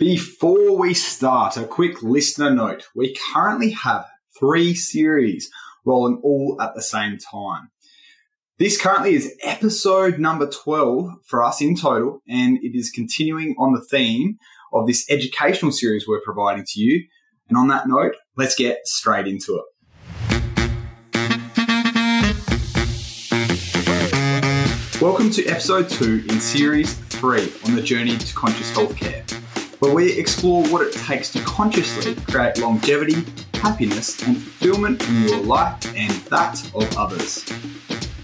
Before we start, a quick listener note. We currently have three series rolling all at the same time. This currently is episode number 12 for us in total, and it is continuing on the theme of this educational series we're providing to you. And on that note, let's get straight into it. Welcome to episode two in series three on the journey to conscious healthcare, where we explore what it takes to consciously mm. create longevity, happiness, and fulfillment in your mm. life and that of others.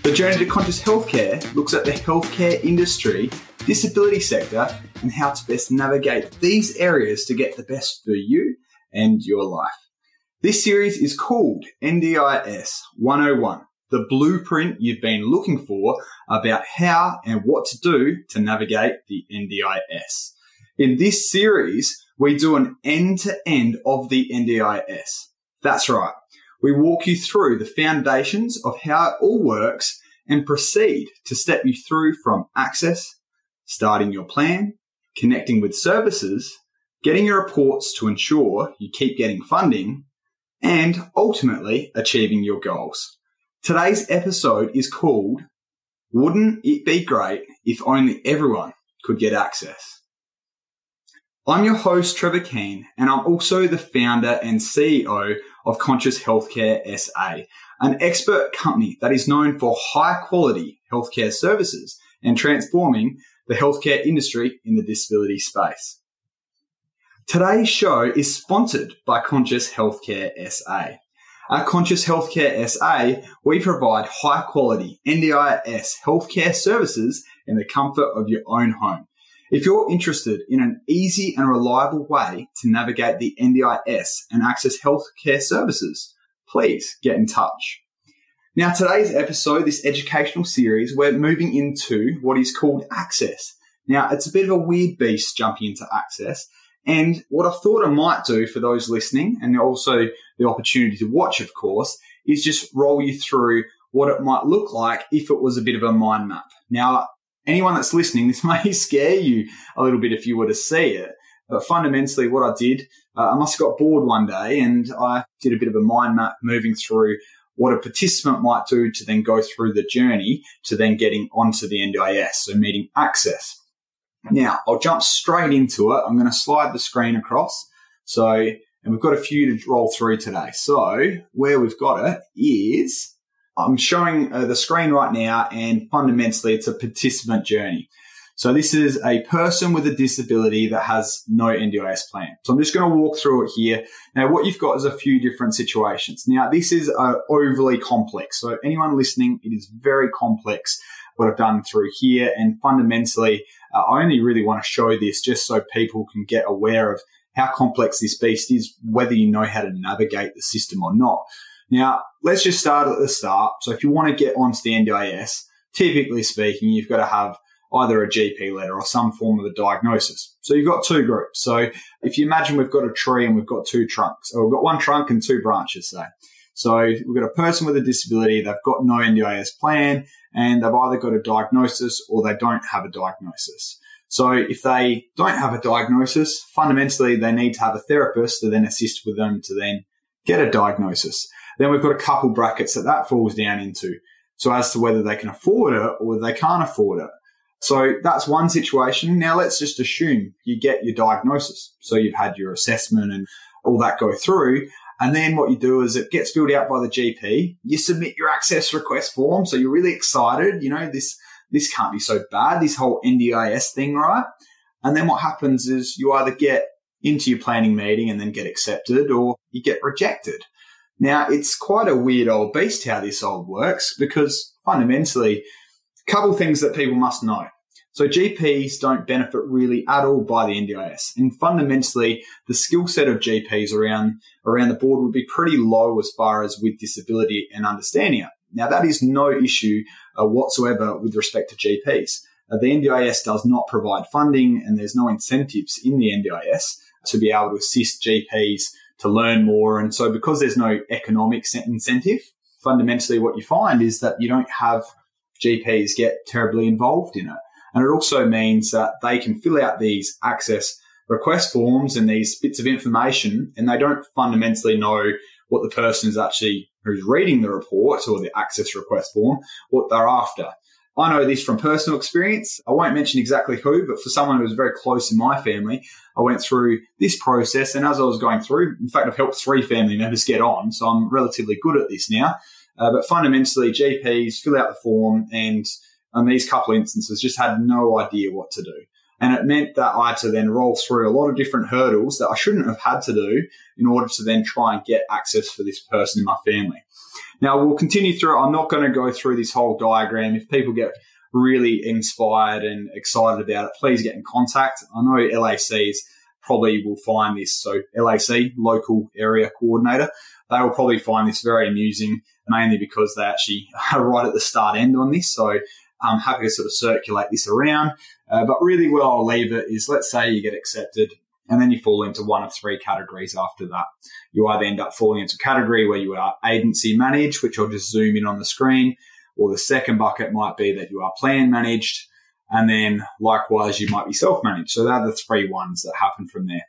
The journey to conscious healthcare looks at the healthcare industry, disability sector, and how to best navigate these areas to get the best for you and your life. This series is called NDIS 101 the blueprint you've been looking for about how and what to do to navigate the NDIS. In this series, we do an end to end of the NDIS. That's right. We walk you through the foundations of how it all works and proceed to step you through from access, starting your plan, connecting with services, getting your reports to ensure you keep getting funding, and ultimately achieving your goals. Today's episode is called Wouldn't It Be Great If Only Everyone Could Get Access? I'm your host, Trevor Keane, and I'm also the founder and CEO of Conscious Healthcare SA, an expert company that is known for high quality healthcare services and transforming the healthcare industry in the disability space. Today's show is sponsored by Conscious Healthcare SA. At Conscious Healthcare SA, we provide high quality NDIS healthcare services in the comfort of your own home. If you're interested in an easy and reliable way to navigate the NDIS and access healthcare services, please get in touch. Now, today's episode, this educational series, we're moving into what is called access. Now, it's a bit of a weird beast jumping into access and what I thought I might do for those listening, and also the opportunity to watch, of course, is just roll you through what it might look like if it was a bit of a mind map. Now, anyone that's listening, this may scare you a little bit if you were to see it. But fundamentally, what I did, uh, I must have got bored one day and I did a bit of a mind map moving through what a participant might do to then go through the journey to then getting onto the NDIS, so meeting access. Now, I'll jump straight into it. I'm going to slide the screen across. So, and we've got a few to roll through today. So, where we've got it is I'm showing uh, the screen right now, and fundamentally, it's a participant journey. So, this is a person with a disability that has no NDIS plan. So, I'm just going to walk through it here. Now, what you've got is a few different situations. Now, this is uh, overly complex. So, anyone listening, it is very complex what I've done through here. And fundamentally, uh, I only really want to show this just so people can get aware of how complex this beast is, whether you know how to navigate the system or not. Now, let's just start at the start. So if you want to get onto the NDIS, typically speaking, you've got to have either a GP letter or some form of a diagnosis. So you've got two groups. So if you imagine we've got a tree and we've got two trunks, or we've got one trunk and two branches, say. So we've got a person with a disability, they've got no NDIS plan, and they've either got a diagnosis or they don't have a diagnosis. So if they don't have a diagnosis, fundamentally they need to have a therapist to then assist with them to then get a diagnosis. Then we've got a couple brackets that that falls down into. So as to whether they can afford it or they can't afford it. So that's one situation. Now let's just assume you get your diagnosis. So you've had your assessment and all that go through. And then what you do is it gets filled out by the GP. You submit your access request form. So you're really excited. You know, this, this can't be so bad, this whole NDIS thing, right? And then what happens is you either get into your planning meeting and then get accepted or you get rejected. Now, it's quite a weird old beast how this old works because fundamentally, a couple things that people must know. So GPs don't benefit really at all by the NDIS. And fundamentally, the skill set of GPs around, around the board would be pretty low as far as with disability and understanding it. Now, that is no issue uh, whatsoever with respect to GPs. Uh, the NDIS does not provide funding and there's no incentives in the NDIS to be able to assist GPs to learn more. And so because there's no economic incentive, fundamentally what you find is that you don't have GPs get terribly involved in it. And it also means that they can fill out these access request forms and these bits of information, and they don't fundamentally know what the person is actually who's reading the report or the access request form, what they're after. I know this from personal experience. I won't mention exactly who, but for someone who was very close in my family, I went through this process. And as I was going through, in fact, I've helped three family members get on. So I'm relatively good at this now. Uh, but fundamentally, GPs fill out the form and in these couple instances just had no idea what to do. And it meant that I had to then roll through a lot of different hurdles that I shouldn't have had to do in order to then try and get access for this person in my family. Now we'll continue through. I'm not going to go through this whole diagram. If people get really inspired and excited about it, please get in contact. I know LACs probably will find this. So LAC, local area coordinator, they will probably find this very amusing, mainly because they actually are right at the start end on this. So I'm happy to sort of circulate this around. Uh, but really where I'll leave it is let's say you get accepted and then you fall into one of three categories after that. You either end up falling into a category where you are agency managed, which I'll just zoom in on the screen, or the second bucket might be that you are plan managed. And then likewise, you might be self managed. So they're the three ones that happen from there.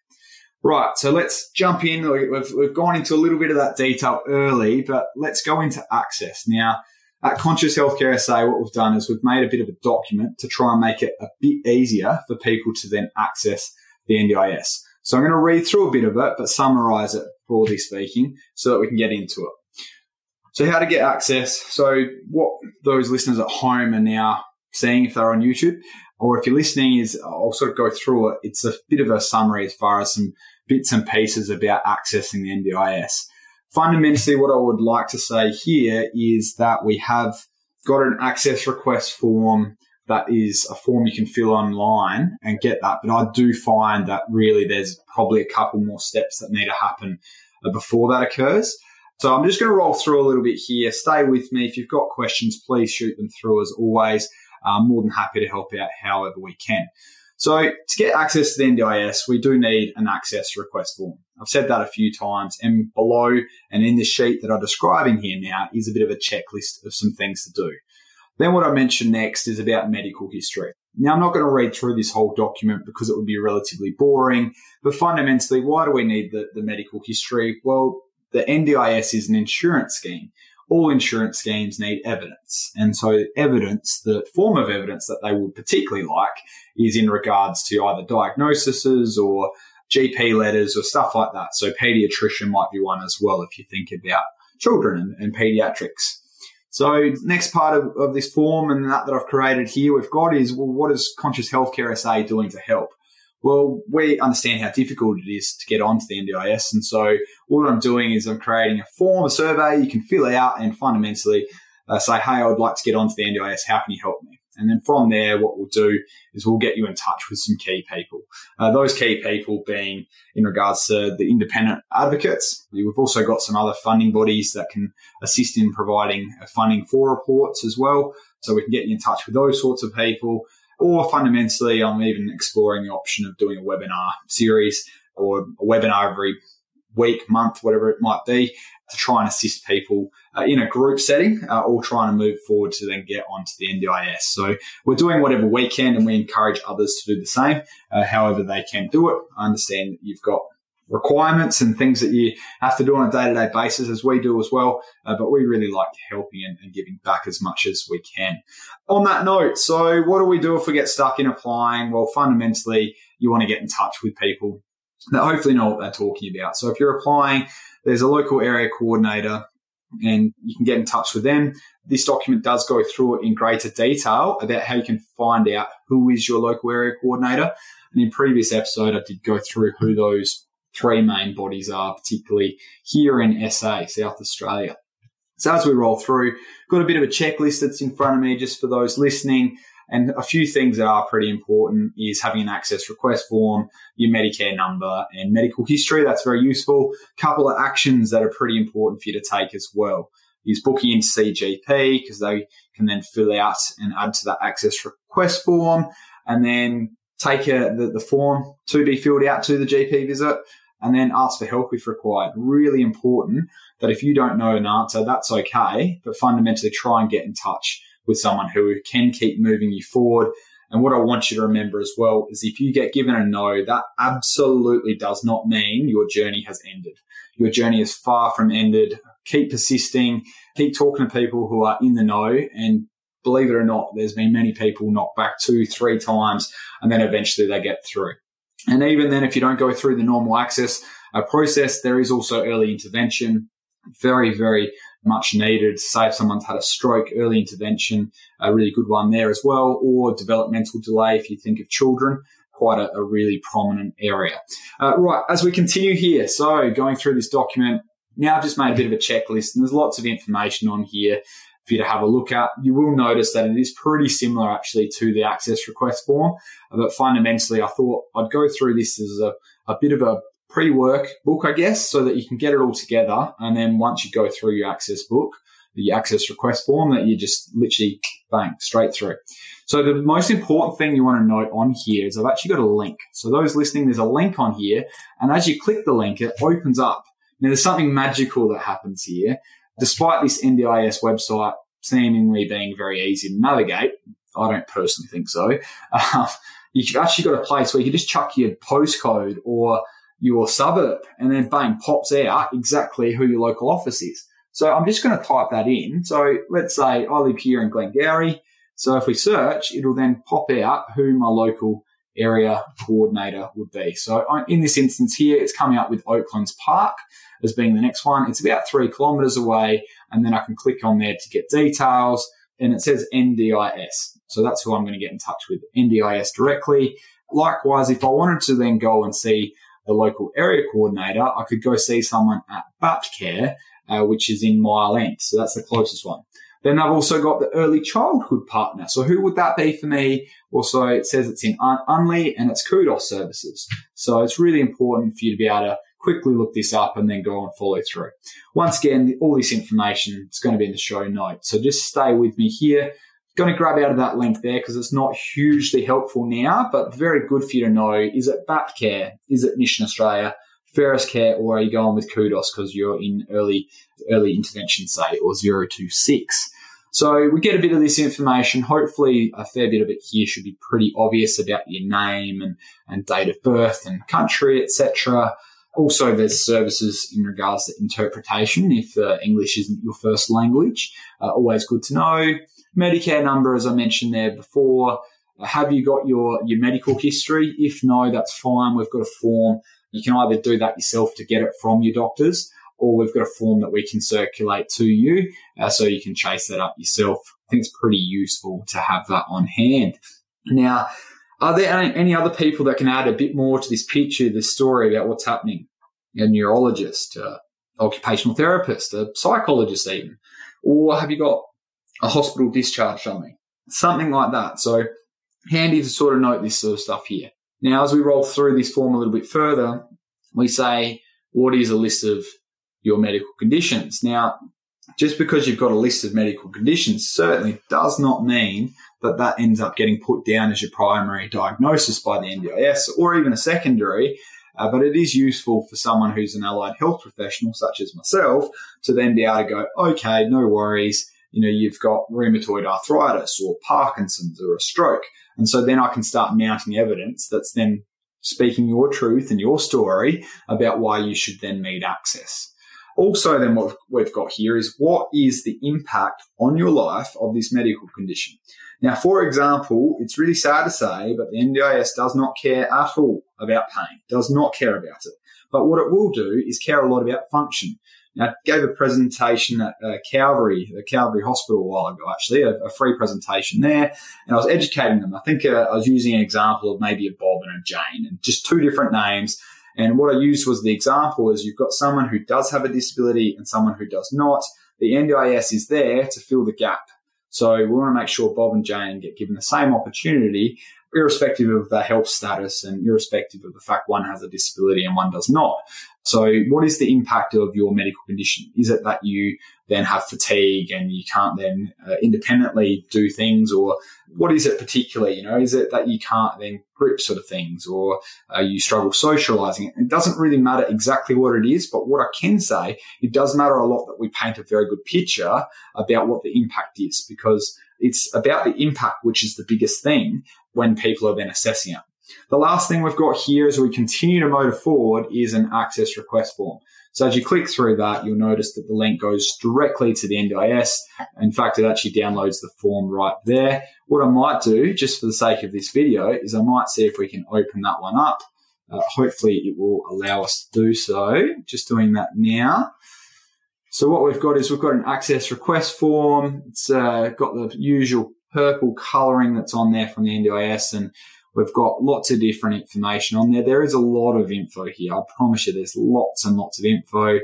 Right. So let's jump in. We've, we've gone into a little bit of that detail early, but let's go into access. Now, at Conscious Healthcare SA, what we've done is we've made a bit of a document to try and make it a bit easier for people to then access the NDIS. So I'm going to read through a bit of it, but summarize it broadly speaking so that we can get into it. So how to get access. So what those listeners at home are now seeing if they're on YouTube or if you're listening is I'll sort of go through it. It's a bit of a summary as far as some bits and pieces about accessing the NDIS. Fundamentally, what I would like to say here is that we have got an access request form that is a form you can fill online and get that. But I do find that really there's probably a couple more steps that need to happen uh, before that occurs. So I'm just going to roll through a little bit here. Stay with me. If you've got questions, please shoot them through as always. I'm more than happy to help out however we can. So to get access to the NDIS, we do need an access request form. I've said that a few times and below and in the sheet that I'm describing here now is a bit of a checklist of some things to do. Then what I mentioned next is about medical history. Now, I'm not going to read through this whole document because it would be relatively boring, but fundamentally, why do we need the, the medical history? Well, the NDIS is an insurance scheme. All insurance schemes need evidence. And so evidence, the form of evidence that they would particularly like is in regards to either diagnoses or GP letters or stuff like that. So pediatrician might be one as well if you think about children and, and pediatrics. So next part of, of this form and that that I've created here we've got is, well, what is Conscious Healthcare SA doing to help? Well, we understand how difficult it is to get onto the NDIS. And so what I'm doing is I'm creating a form, a survey you can fill out and fundamentally uh, say, hey, I would like to get onto the NDIS. How can you help me? And then from there, what we'll do is we'll get you in touch with some key people. Uh, those key people being in regards to the independent advocates. We've also got some other funding bodies that can assist in providing uh, funding for reports as well. So we can get you in touch with those sorts of people. Or fundamentally, I'm even exploring the option of doing a webinar series or a webinar every week, month, whatever it might be, to try and assist people uh, in a group setting, uh, trying to move forward to then get onto the NDIS. So we're doing whatever we can and we encourage others to do the same, uh, however they can do it. I understand that you've got requirements and things that you have to do on a day to day basis as we do as well. Uh, but we really like helping and, and, giving back as much as we can. On that note, so what do we do if we get stuck in applying? Well, fundamentally, you want to get in touch with people that hopefully know what they're talking about. So if you're applying, there's a local area coordinator and you can get in touch with them. This document does go through it in greater detail about how you can find out who is your local area coordinator. And in previous episode, I did go through who those three main bodies are, particularly here in SA, South Australia. So as we roll through, got a bit of a checklist that's in front of me just for those listening. And a few things that are pretty important is having an access request form, your Medicare number, and medical history. That's very useful. A couple of actions that are pretty important for you to take as well is booking into CGP because they can then fill out and add to that access request form and then take a, the, the form to be filled out to the GP visit and then ask for help if required. Really important that if you don't know an answer, that's okay, but fundamentally try and get in touch with someone who can keep moving you forward And what I want you to remember as well is if you get given a no, that absolutely does not mean your journey has ended. Your journey is far from ended. Keep persisting, keep talking to people who are in the know. And believe it or not, there's been many people knocked back two, three times, and then eventually they get through. And even then, if you don't go through the normal access uh, process, there is also early intervention. Very, very much needed. Say if someone's had a stroke, early intervention, a really good one there as well, or developmental delay if you think of children. Quite a, a really prominent area. Uh, right, as we continue here, so going through this document, now I've just made a bit of a checklist, and there's lots of information on here for you to have a look at. You will notice that it is pretty similar actually to the access request form, but fundamentally, I thought I'd go through this as a, a bit of a pre-work book, I guess, so that you can get it all together. And then once you go through your access book, the access request form, that you just literally bang straight through. So the most important thing you want to note on here is I've actually got a link. So those listening, there's a link on here, and as you click the link, it opens up. Now there's something magical that happens here. Despite this NDIS website seemingly being very easy to navigate, I don't personally think so. Uh, you've actually got a place where you can just chuck your postcode or your suburb and then bang pops out exactly who your local office is. So I'm just going to type that in. So let's say I live here in Glengowrie. So if we search, it'll then pop out who my local area coordinator would be. So in this instance here, it's coming up with Oaklands Park as being the next one. It's about three kilometers away. And then I can click on there to get details and it says NDIS. So that's who I'm going to get in touch with, NDIS directly. Likewise, if I wanted to then go and see the local area coordinator, I could go see someone at Baptcare, uh, which is in Mile End. So that's the closest one. Then I've also got the early childhood partner. So who would that be for me? Also, it says it's in Un- Unley and it's Kudos services. So it's really important for you to be able to quickly look this up and then go and follow through. Once again, all this information is going to be in the show notes. So just stay with me here going to grab out of that link there because it's not hugely helpful now, but very good for you to know. Is it Baptcare? Is it Mission Australia? Feros Care, or are you going with Kudos because you're in early early intervention, say, or 026? So we get a bit of this information. Hopefully, a fair bit of it here should be pretty obvious about your name and, and date of birth and country, etc. Also, there's services in regards to interpretation if uh, English isn't your first language. Uh, always good to know. Medicare number, as I mentioned there before. Have you got your, your medical history? If no, that's fine. We've got a form. You can either do that yourself to get it from your doctors, or we've got a form that we can circulate to you uh, so you can chase that up yourself. I think it's pretty useful to have that on hand. Now, are there any other people that can add a bit more to this picture, this story about what's happening? A neurologist, a occupational therapist, a psychologist, even? Or have you got a hospital discharge something, something like that. So handy to sort of note this sort of stuff here. Now, as we roll through this form a little bit further, we say, what is a list of your medical conditions? Now, just because you've got a list of medical conditions certainly does not mean that that ends up getting put down as your primary diagnosis by the NDIS or even a secondary. Uh, but it is useful for someone who's an allied health professional, such as myself, to then be able to go, okay, no worries you know, you've got rheumatoid arthritis or Parkinson's or a stroke. And so then I can start mounting evidence that's then speaking your truth and your story about why you should then need access. Also, then what we've got here is what is the impact on your life of this medical condition? Now, for example, it's really sad to say, but the NDIS does not care at all about pain, does not care about it. But what it will do is care a lot about function. I gave a presentation at uh, Calvary, the Calvary Hospital a while ago, actually, a, a, free presentation there, and I was educating them. I think uh, I was using an example of maybe a Bob and a Jane, and just two different names. And what I used was the example is you've got someone who does have a disability and someone who does not. The NDIS is there to fill the gap. So we want to make sure Bob and Jane get given the same opportunity irrespective of their health status and irrespective of the fact one has a disability and one does not. So, what is the impact of your medical condition? Is it that you then have fatigue and you can't then uh, independently do things, or what is it particularly? You know, is it that you can't then grip sort of things, or uh, you struggle socializing? It doesn't really matter exactly what it is, but what I can say, it does matter a lot that we paint a very good picture about what the impact is, because it's about the impact, which is the biggest thing. when people are then assessing it. The last thing we've got here as we continue to motor forward is an access request form. So as you click through that, you'll notice that the link goes directly to the NDIS. In fact, it actually downloads the form right there. What I might do, just for the sake of this video, is I might see if we can open that one up. Uh, hopefully it will allow us to do so. Just doing that now. So what we've got is we've got an access request form. It's uh, got the usual purple colouring that's on there from the NDIS and We've got lots of different information on there. There is a lot of info here. I promise you, there's lots and lots of info.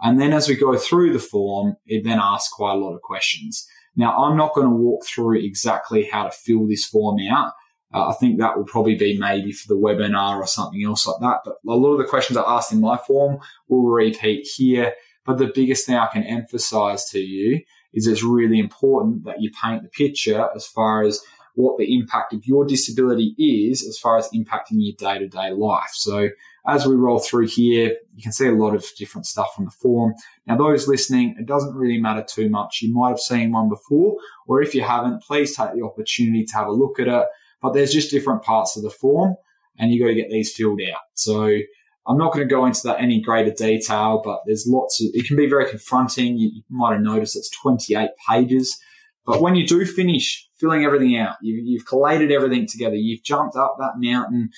And then as we go through the form, it then asks quite a lot of questions. Now, I'm not going to walk through exactly how to fill this form out. Uh, I think that will probably be maybe for the webinar or something else like that. But a lot of the questions I asked in my form will repeat here. But the biggest thing I can emphasize to you is it's really important that you paint the picture as far as what the impact of your disability is as far as impacting your day to day life. So as we roll through here, you can see a lot of different stuff on the form. Now, those listening, it doesn't really matter too much. You might have seen one before, or if you haven't, please take the opportunity to have a look at it. But there's just different parts of the form and you got to get these filled out. So I'm not going to go into that any greater detail, but there's lots of, it can be very confronting. You, you might have noticed it's 28 pages. But when you do finish filling everything out, you, you've collated everything together, you've jumped up that mountain,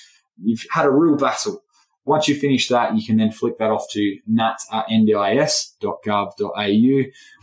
you've had a real battle. Once you finish that, you can then flick that off to nat at ndis.gov.au.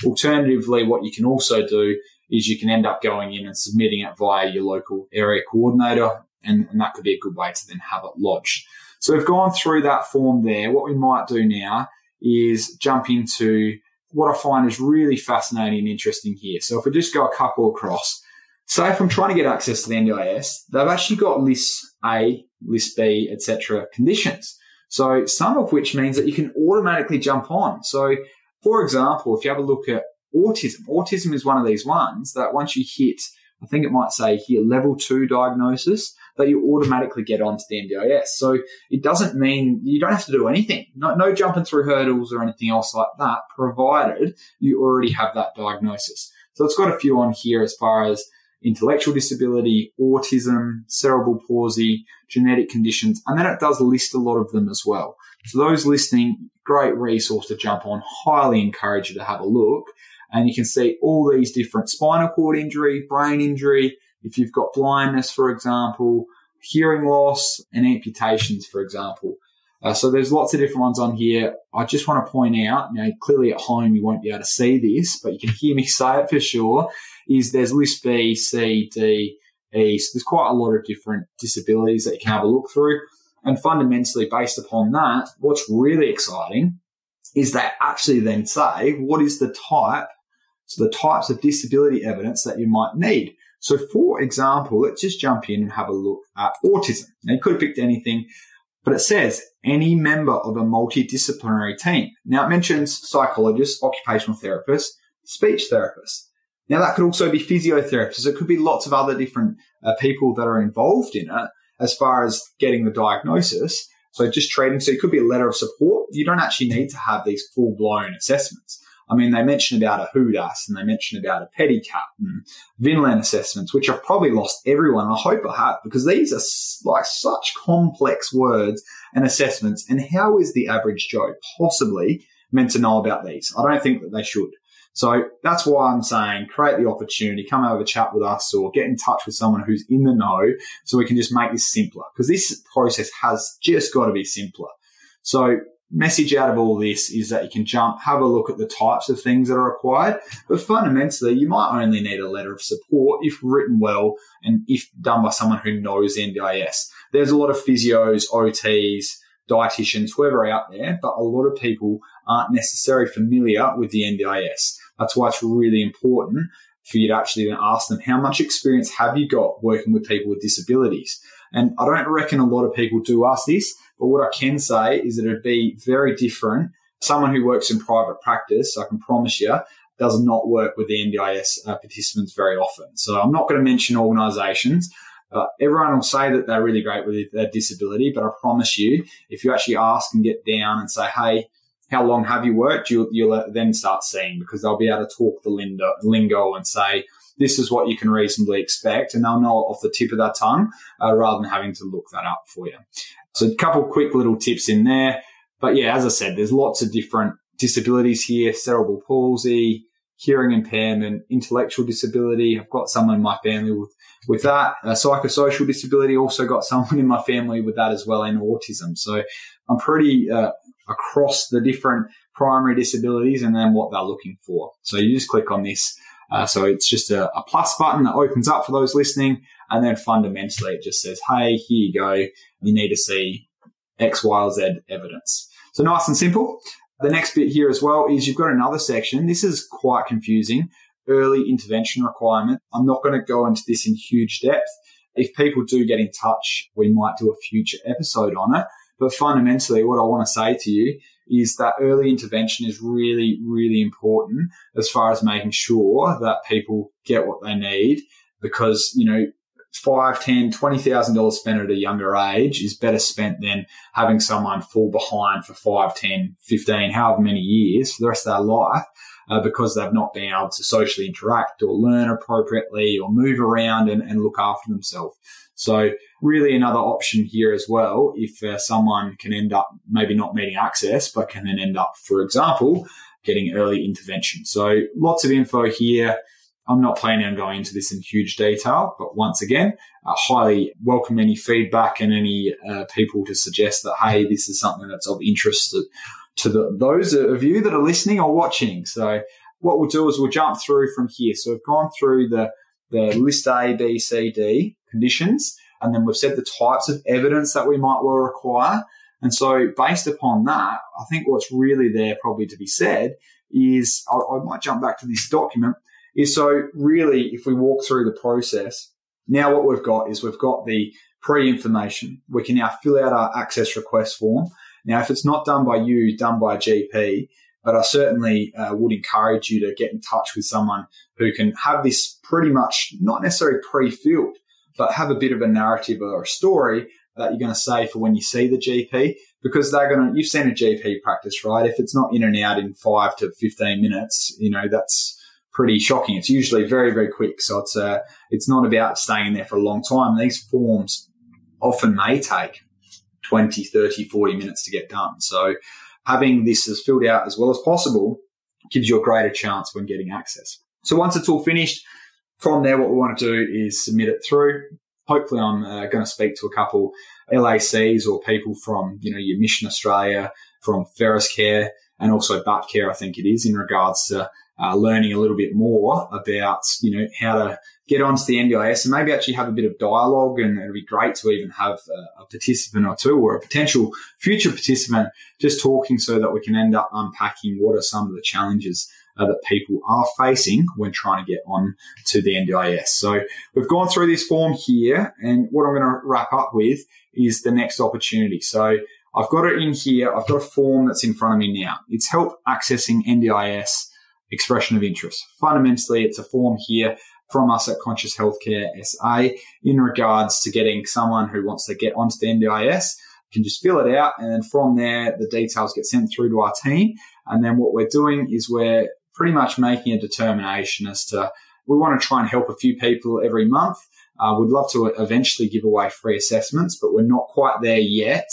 Alternatively, what you can also do is you can end up going in and submitting it via your local area coordinator, and, and that could be a good way to then have it lodged. So we've gone through that form there. What we might do now is jump into what I find is really fascinating and interesting here. So if we just go a couple across, say if I'm trying to get access to the NDIS, they've actually got list A, list B, etc. conditions. So some of which means that you can automatically jump on. So for example, if you have a look at autism, autism is one of these ones that once you hit, I think it might say here level two diagnosis, that you automatically get onto the NDIS. So it doesn't mean you don't have to do anything. No, no jumping through hurdles or anything else like that, provided you already have that diagnosis. So it's got a few on here as far as intellectual disability, autism, cerebral palsy, genetic conditions, and then it does list a lot of them as well. So those listening, great resource to jump on. Highly encourage you to have a look. And you can see all these different spinal cord injury, brain injury, if you've got blindness, for example, hearing loss, and amputations, for example. Uh, so there's lots of different ones on here. I just want to point out, you know, clearly at home you won't be able to see this, but you can hear me say it for sure, is there's list B, C, D, E. So there's quite a lot of different disabilities that you can have a look through. And fundamentally, based upon that, what's really exciting is they actually then say, what is the type, the types of disability evidence that you might need. So, for example, let's just jump in and have a look at autism. Now, you could have picked anything, but it says any member of a multidisciplinary team. Now, it mentions psychologists, occupational therapists, speech therapists. Now, that could also be physiotherapists. It could be lots of other different uh, people that are involved in it as far as getting the diagnosis. So, just treating. So, it could be a letter of support. You don't actually need to have these full blown assessments. I mean, they mention about a HUDAS and they mention about a PEDI-CAT and Vineland assessments, which I've probably lost everyone. I hope I have because these are like such complex words and assessments. And how is the average Joe possibly meant to know about these? I don't think that they should. So that's why I'm saying create the opportunity, come have a chat with us or get in touch with someone who's in the know so we can just make this simpler because this process has just got to be simpler. So message out of all this is that you can jump, have a look at the types of things that are required. But fundamentally, you might only need a letter of support if written well and if done by someone who knows NDIS. There's a lot of physios, OTs, dietitians, whoever out there, but a lot of people aren't necessarily familiar with the NDIS. That's why it's really important for you to actually then ask them, how much experience have you got working with people with disabilities? And I don't reckon a lot of people do ask this, but what I can say is that it'd be very different. Someone who works in private practice, I can promise you, does not work with the NDIS uh, participants very often. So I'm not going to mention organisations. but everyone will say that they're really great with their disability, but I promise you, if you actually ask and get down and say, hey, how long have you worked? You'll, you'll then start seeing because they'll be able to talk the lingo and say, this is what you can reasonably expect, and they'll know it off the tip of their tongue uh, rather than having to look that up for you. So, a couple quick little tips in there. But yeah, as I said, there's lots of different disabilities here cerebral palsy, hearing impairment, intellectual disability. I've got someone in my family with, with that. A psychosocial disability, also got someone in my family with that as well, and autism. So I'm pretty uh, across the different primary disabilities and then what they're looking for. So you just click on this. Uh, so it's just a, a, plus button that opens up for those listening. And then fundamentally, it just says, hey, here you go. You need to see X, Y, or Z evidence. So nice and simple. The next bit here as well is you've got another section. This is quite confusing. Early intervention requirement. I'm not going to go into this in huge depth. If people do get in touch, we might do a future episode on it. But fundamentally, what I want to say to you is that early intervention is really, really important as far as making sure that people get what they need because, you know, five, ten, twenty thousand dollars spent at a younger age is better spent than having someone fall behind for five, ten, fifteen, however many years for the rest of their life. Uh, because they've not been able to socially interact or learn appropriately or move around and, and look after themselves. So really another option here as well, if uh, someone can end up maybe not meeting access, but can then end up, for example, getting early intervention. So lots of info here. I'm not planning on going into this in huge detail, but once again, I highly welcome any feedback and any uh, people to suggest that, hey, this is something that's of interest to, to the, those of you that are listening or watching. So what we'll do is we'll jump through from here. So we've gone through the, the list A, B, C, D conditions, and then we've said the types of evidence that we might well require. And so based upon that, I think what's really there probably to be said is I, I might jump back to this document is so really, if we walk through the process, now what we've got is we've got the pre-information. We can now fill out our access request form. Now, if it's not done by you, done by a GP, but I certainly uh, would encourage you to get in touch with someone who can have this pretty much not necessarily pre-filled, but have a bit of a narrative or a story that you're going to say for when you see the GP because they're going to, you've seen a GP practice, right? If it's not in and out in five to 15 minutes, you know, that's, pretty shocking. It's usually very, very quick. So it's, uh, it's not about staying there for a long time. These forms often may take 20, 30, 40 minutes to get done. So having this as filled out as well as possible gives you a greater chance when getting access. So once it's all finished, from there, what we want to do is submit it through. Hopefully, I'm uh, going to speak to a couple LACs or people from, you know, your Mission Australia, from Feros Care, and also Baptcare, I think it is, in regards to uh, learning a little bit more about, you know, how to get onto the NDIS and maybe actually have a bit of dialogue. And it'd be great to even have a, a participant or two or a potential future participant just talking so that we can end up unpacking what are some of the challenges uh, that people are facing when trying to get on to the NDIS. So we've gone through this form here and what I'm going to wrap up with is the next opportunity. So I've got it in here. I've got a form that's in front of me now. It's help accessing NDIS expression of interest. Fundamentally, it's a form here from us at Conscious Healthcare SA in regards to getting someone who wants to get onto the NDIS can just fill it out. And from there, the details get sent through to our team. And then what we're doing is we're pretty much making a determination as to we want to try and help a few people every month. Uh, we'd love to eventually give away free assessments, but we're not quite there yet.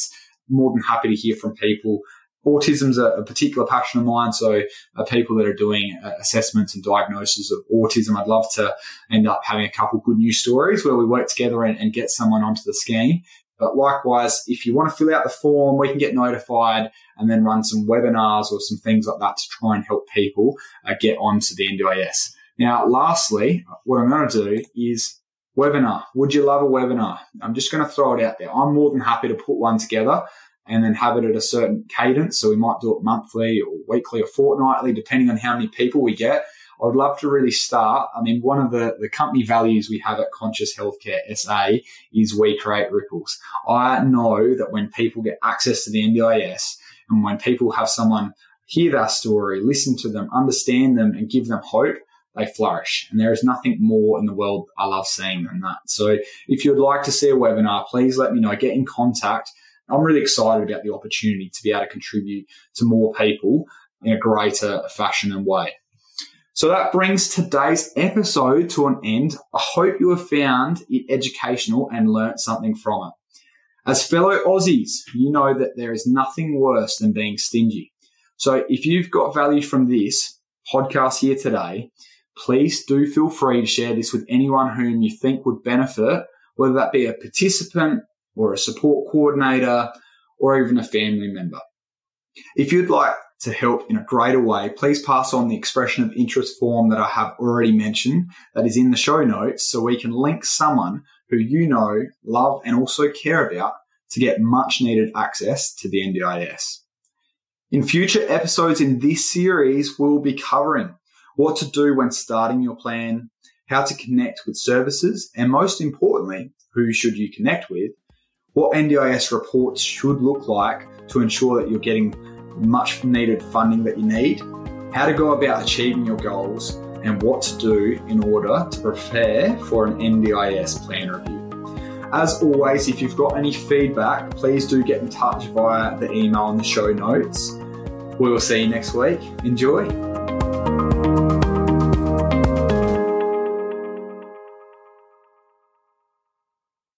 More than happy to hear from people autism's a, a, particular passion of mine. So uh, people that are doing uh, assessments and diagnosis of autism, I'd love to end up having a couple good news stories where we work together and, and, get someone onto the scheme. But likewise, if you want to fill out the form, we can get notified and then run some webinars or some things like that to try and help people uh, get onto the NDIS. Now, lastly, what I'm going to do is webinar. Would you love a webinar? I'm just going to throw it out there. I'm more than happy to put one together and then have it at a certain cadence. So we might do it monthly or weekly or fortnightly, depending on how many people we get. I would love to really start. I mean, one of the, the company values we have at Conscious Healthcare SA is we create ripples. I know that when people get access to the NDIS and when people have someone hear their story, listen to them, understand them and give them hope, they flourish. And there is nothing more in the world I love seeing than that. So if you'd like to see a webinar, please let me know. Get in contact. I'm really excited about the opportunity to be able to contribute to more people in a greater fashion and way. So that brings today's episode to an end. I hope you have found it educational and learnt something from it. As fellow Aussies, you know that there is nothing worse than being stingy. So if you've got value from this podcast here today, please do feel free to share this with anyone whom you think would benefit, whether that be a participant or a support coordinator or even a family member. If you'd like to help in a greater way, please pass on the expression of interest form that I have already mentioned that is in the show notes so we can link someone who you know, love, and also care about to get much needed access to the NDIS. In future episodes in this series, we'll be covering what to do when starting your plan, how to connect with services, and most importantly, who should you connect with, what NDIS reports should look like to ensure that you're getting much needed funding that you need, how to go about achieving your goals, and what to do in order to prepare for an NDIS plan review. As always, if you've got any feedback, please do get in touch via the email in the show notes. We will see you next week. Enjoy.